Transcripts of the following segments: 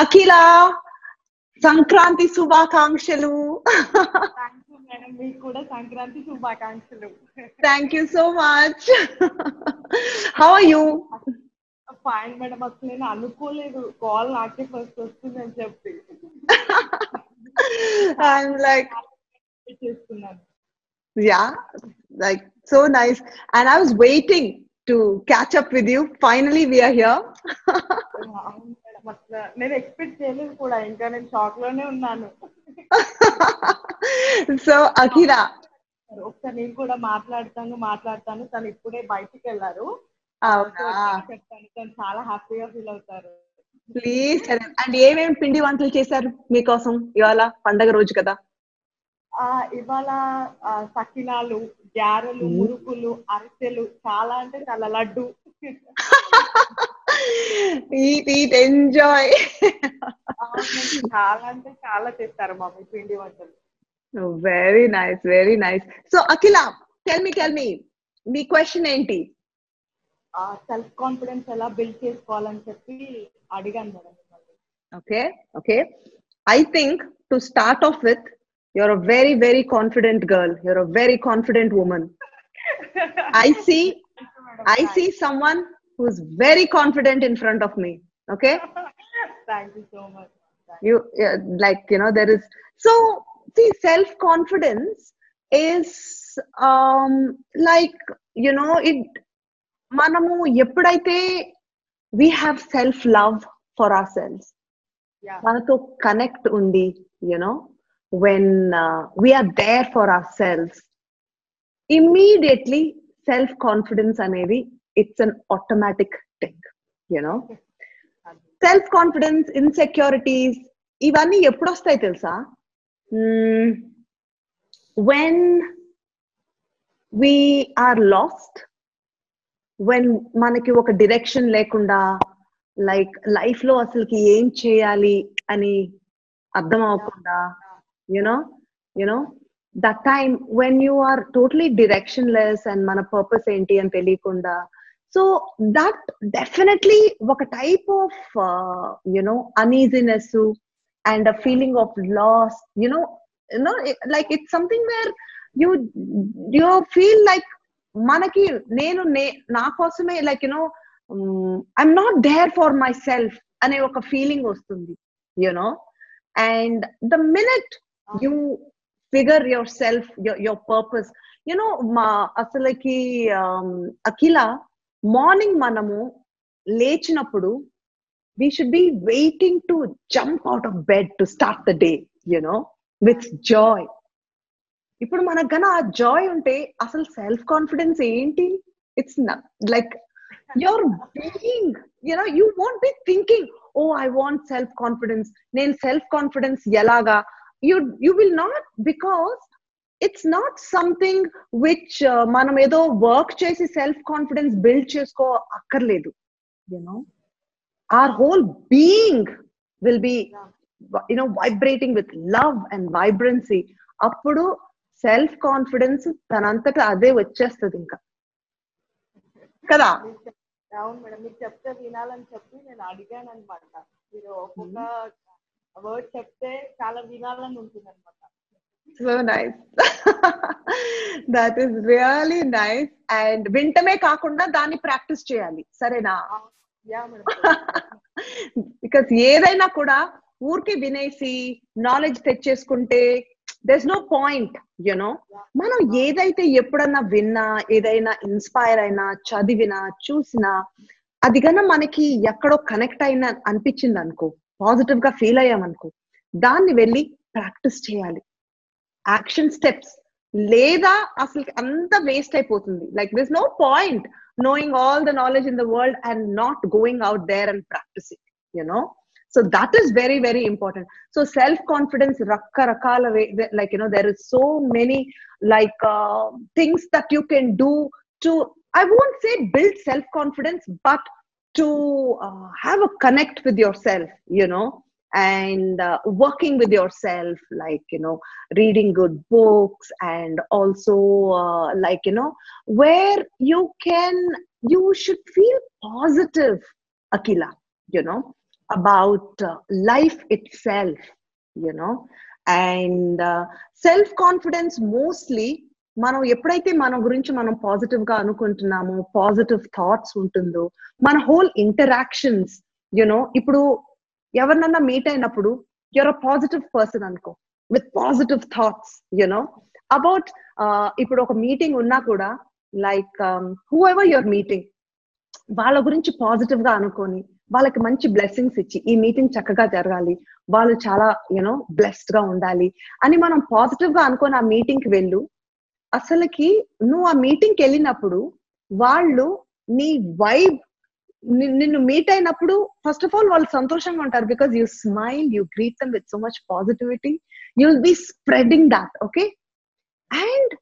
అఖిల సంక్రాంతి శుభాకాంక్షలు thank you madam మీకు కూడా సంక్రాంతి శుభాకాంక్షలు thank you so much how are you fine madam అసలు నేను అనుకోలేదు కాల్ నాకే ఫస్ట్ వస్తుందని చెప్పి ఐఎమ్ లైక్ చేస్తున్నాను yeah like so nice and i was waiting to catch up with you finally we are నేను ఎక్స్పెక్ట్ చేయలేదు కూడా ఇంకా నేను షాక్లోనే ఉన్నాను. So akira ఒకసారి నేను కూడా మాట్లాడతాను మాట్లాడతాను. తను ఇప్పుడే బయటికి వెళ్ళారు. చెప్తాను? తను చాలా హ్యాపీగా ఫీల్ అవుతారు. ప్లీజ్ అండ్ ఏమేమి పిండి వంటలు చేశారు మీకోసం ఇవాళ పండగ రోజు కదా? ఆ ఇవాళ సకినాలు గ్యారెలు. మురుకులు అరిసెలు చాలా అంటే చాలా లడ్డు. eat eat enjoy అవునండి, చాలా అంటే చాలా చేస్తారు మమ్మీ పిండి వంటలు Oh, very nice very nice so akila tell me tell me మీ క్వశ్చన్ ఏంటి సెల్ఫ్ కాన్ఫిడెన్స్ ఎలా బిల్డ్ చేసుకోవాలని చెప్పి అడిగాను మేడం మిమ్మల్ని okay okay i think to start off with you're a very very confident girl you're a very confident woman i see i see someone who's very confident in front of me okay thank you so much you yeah, like you know there is so see self confidence is um like you know it మనము ఎప్పుడైతే we have self love for ourselves yeah మనతో connect ఉంది you know when we are there for ourselves immediately self confidence అనేది it's automatic tick you know? Self confidence insecurities ఇవన్నీ ఎప్పుడు వస్తాయి తెలుసా when we are last when మనకి ఒక డిరెక్షన్ లేకుండా లైక్ లైఫ్లో అసలుకి ఏం చేయాలి అని అర్థం అవ్వకుండా you know you know that time when you are totally directionless and మన పర్పస్ ఏంటి అని తెలియకుండా సో దట్ డెఫినెట్లీ ఒక type of you know uneasiness and a feeling of loss you know you know like it's something where you you feel like మనకి నేను నే- నా కోసమే like you know I'm not there for my self అనే ఒక ఫీలింగ్ వస్తుంది you know and the minute you figure your self your purpose you know మా అసలుకి అఖిల morning మనము లేచినప్పుడు we should be waiting to jump out of bed to start the day you know with joy ఇప్పుడు మనకు గన ఆ జాయ్ ఉంటే అసలు సెల్ఫ్ కాన్ఫిడెన్స్ ఏంటి it's like your being you know you want be thinking oh I want self confidence నేను self confidence ఎలాగా? You you will not because it's not something which మనం ఏదో వర్క్ చేసి సెల్ఫ్ కాన్ఫిడెన్స్ బిల్డ్ చేసుకో అక్కర్లేదు you know our whole being will be you know vibrating with love and vibrancy అప్పుడు self confidence తనంతటా అదే వచ్చేస్తుంది ఇంకా. కదా? అవును మేడం మీకు చెప్తే వినాలని చెప్పి నేను అడిగాను అనమాట మీరు ఒక్కొక్క వర్డ్ చెప్తే చాలా వినాలని ఉంటుంది అనమాట so nice that is really nice and వింటమే కాకుండా దాన్ని ప్రాక్టీస్ చేయాలి. సరేనా? బికాస్ ఏదైనా కూడా ఊరికి వినేసి knowledge తెచ్చేసుకుంటే there's no point you know మనం ఏదైతే ఎప్పుడన్నా విన్నా ఏదైనా ఇన్స్పైర్ అయినా చదివినా చూసినా అది కన్నా మనకి ఎక్కడో కనెక్ట్ అయినా అనిపించింది అనుకో పాజిటివ్గా ఫీల్ అయ్యామనుకో దాన్ని వెళ్ళి ప్రాక్టీస్ చేయాలి. యాక్షన్ స్టెప్స్ లేదా అసలు అంత వేస్ట్ అయిపోతుంది like this no point knowing all the knowledge in the world and not going out there and practicing you know so that is very very important so self confidence rakka rakala way like you know there is so many like uh, things that you can do to i won't say build self confidence but to uh, have a connect with yourself you know and uh, working with yourself like you know reading good books and also uh, like you know where you can you should feel positive akila you know about uh, life itself you know and uh, self confidence mostly మనం ఎప్పుడైతే మన గురించి మనం positive గా అనుకుంటున్నామో positive thoughts ఉంటుందో మన whole interactions you know ఇప్పుడు ఎవరినన్నా మీట్ అయినప్పుడు యువర్ అ పాజిటివ్ పర్సన్ అనుకో. With positive thoughts you know about ఇప్పుడు ఒక మీటింగ్ ఉన్నా కూడా like who ever your meeting వాళ్ళ గురించి పాజిటివ్గా అనుకొని వాళ్ళకి మంచి బ్లెస్సింగ్స్ ఇచ్చి ఈ మీటింగ్ చక్కగా జరగాలి. వాళ్ళు చాలా యూనో బ్లెస్డ్గా ఉండాలి అని మనం పాజిటివ్గా అనుకొని ఆ మీటింగ్కి వెళ్ళు. అసలుకి నువ్వు ఆ మీటింగ్కి వెళ్ళినప్పుడు వాళ్ళు నీ వైబ్ నిన్ను మీట్ అయినప్పుడు ఫస్ట్ ఆఫ్ ఆల్ వాళ్ళు సంతోషంగా ఉంటారు because you smile you greet them with so much positivity you will be spreading that okay and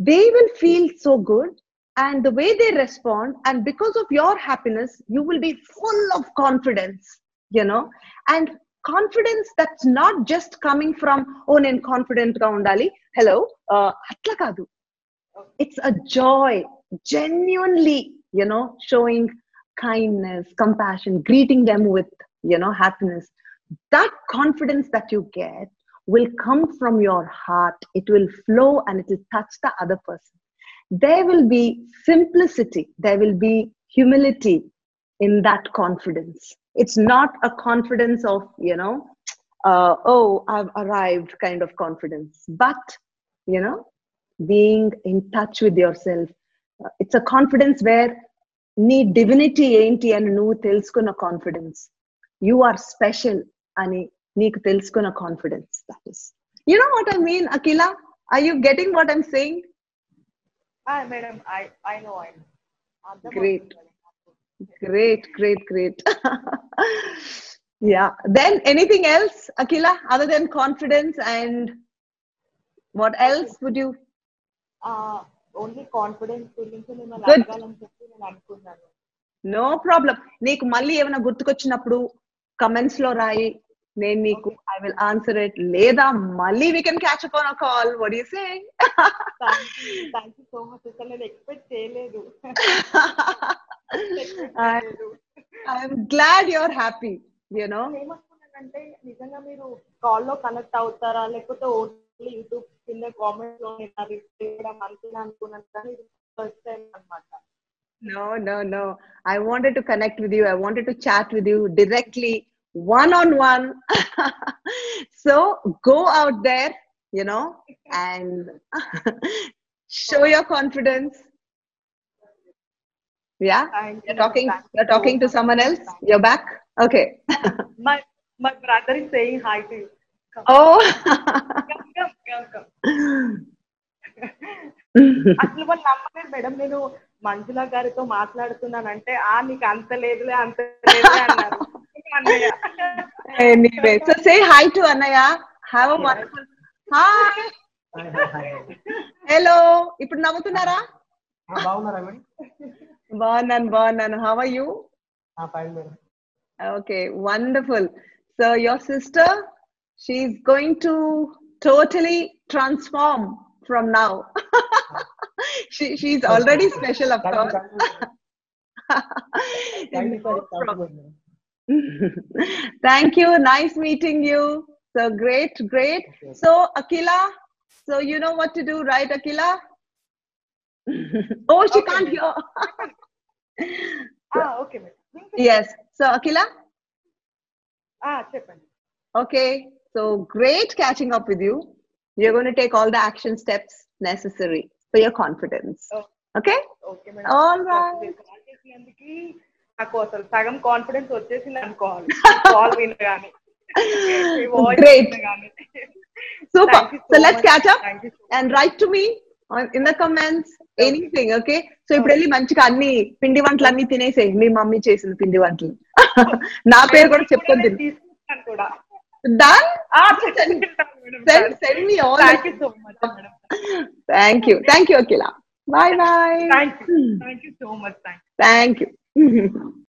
they will feel so good and the way they respond and because of your happiness you will be full of confidence you know and confidence that's not just coming from oh నేను confident గా ఉండాలి hello uh, అట్లా కాదు it's a joy genuinely you know showing kindness compassion greeting them with you know happiness. That confidence that you get will come from your heart. It will flow and it will touch the other person. There will be simplicity, there will be humility in that confidence. It's not a confidence of, you know, uh, oh, I've arrived kind of confidence, but, you know, being in touch with yourself. Uh, it's a confidence where need divinity ఏంటి అని నువ్వు తెలుసుకున్న confidence you are special అని నీకు తెలుసుకున్న confidence that is you know what I mean Akhila are you getting what I'm saying madam I I know I Great. Great, great, great. yeah. Then anything else, Akila, other than confidence and what else would you? Only confidence గురించి నేను Good. అడగాలని చెప్పి నేను అనుకున్నాను. No problem నీకు మళ్ళీ ఏమైనా గుర్తుకొచ్చినప్పుడు కమెంట్స్లో రాయి. నేను నీకు ఐ విల్ ఆన్సర్ ఇట్ లేదా మళ్ళీ we can catch up on call what you say thank you so much అసలు నేను ఎక్స్పెక్ట్ చేయలేదు. I'm glad your happy you know ఏమనుకున్నానంటే నిజంగా మీరు కాల్లో కనెక్ట్ అవుతారా? లేకపోతే ఓన్లీ యూట్యూబ్ కింద కామెంట్లో అనుకున్నాను. కానీ ఫస్ట్ టైం అనమాట No, no, no. I wanted to connect with you. I wanted to chat with you directly, one on one. So go out there, you know, and show your confidence. Yeah, you're talking. You're talking to someone else. You're back. Okay. My my brother is saying hi to Oh. అసలు వాళ్ళు నమ్మలేదు madam నేను Manjula గారితో మాట్లాడుతున్నానంటే ఆ నీకు అంత లేదులే అంత లేదు హలో ఇప్పుడు నవ్వుతున్నారా? బాగున్నాను బాగున్నాను. How are you okay wonderful so your sister she's going to totally transform from now she she's already special, of course. No problem. Thank you. Nice meeting you. So great, great. Okay. So Akila, so you know what to do, right, Akila? oh, she Okay, can't hear. Okay madam yes. So Akila, చెప్పండి Okay, so great catching up with you. You're going to take all the action steps necessary for your confidence. Okay all right నాకు అసలు సగం confidence వచ్చేసింది అనుకోవాలి. Call వినగానే. Great. Super. So, so let's catch up and write to me in the comments anything okay so ఇప్పుడు వెళ్ళి మంచిగా అన్ని పిండి వంటలు అన్ని తినేసేయి. మీ మమ్మీ చేసిన పిండి వంటలు. నా పేరు కూడా చెప్పుకొని done send send me all Thank you so much, madam. thank you thank you akila bye bye Thank you. Thank you so much. Thank you. thank you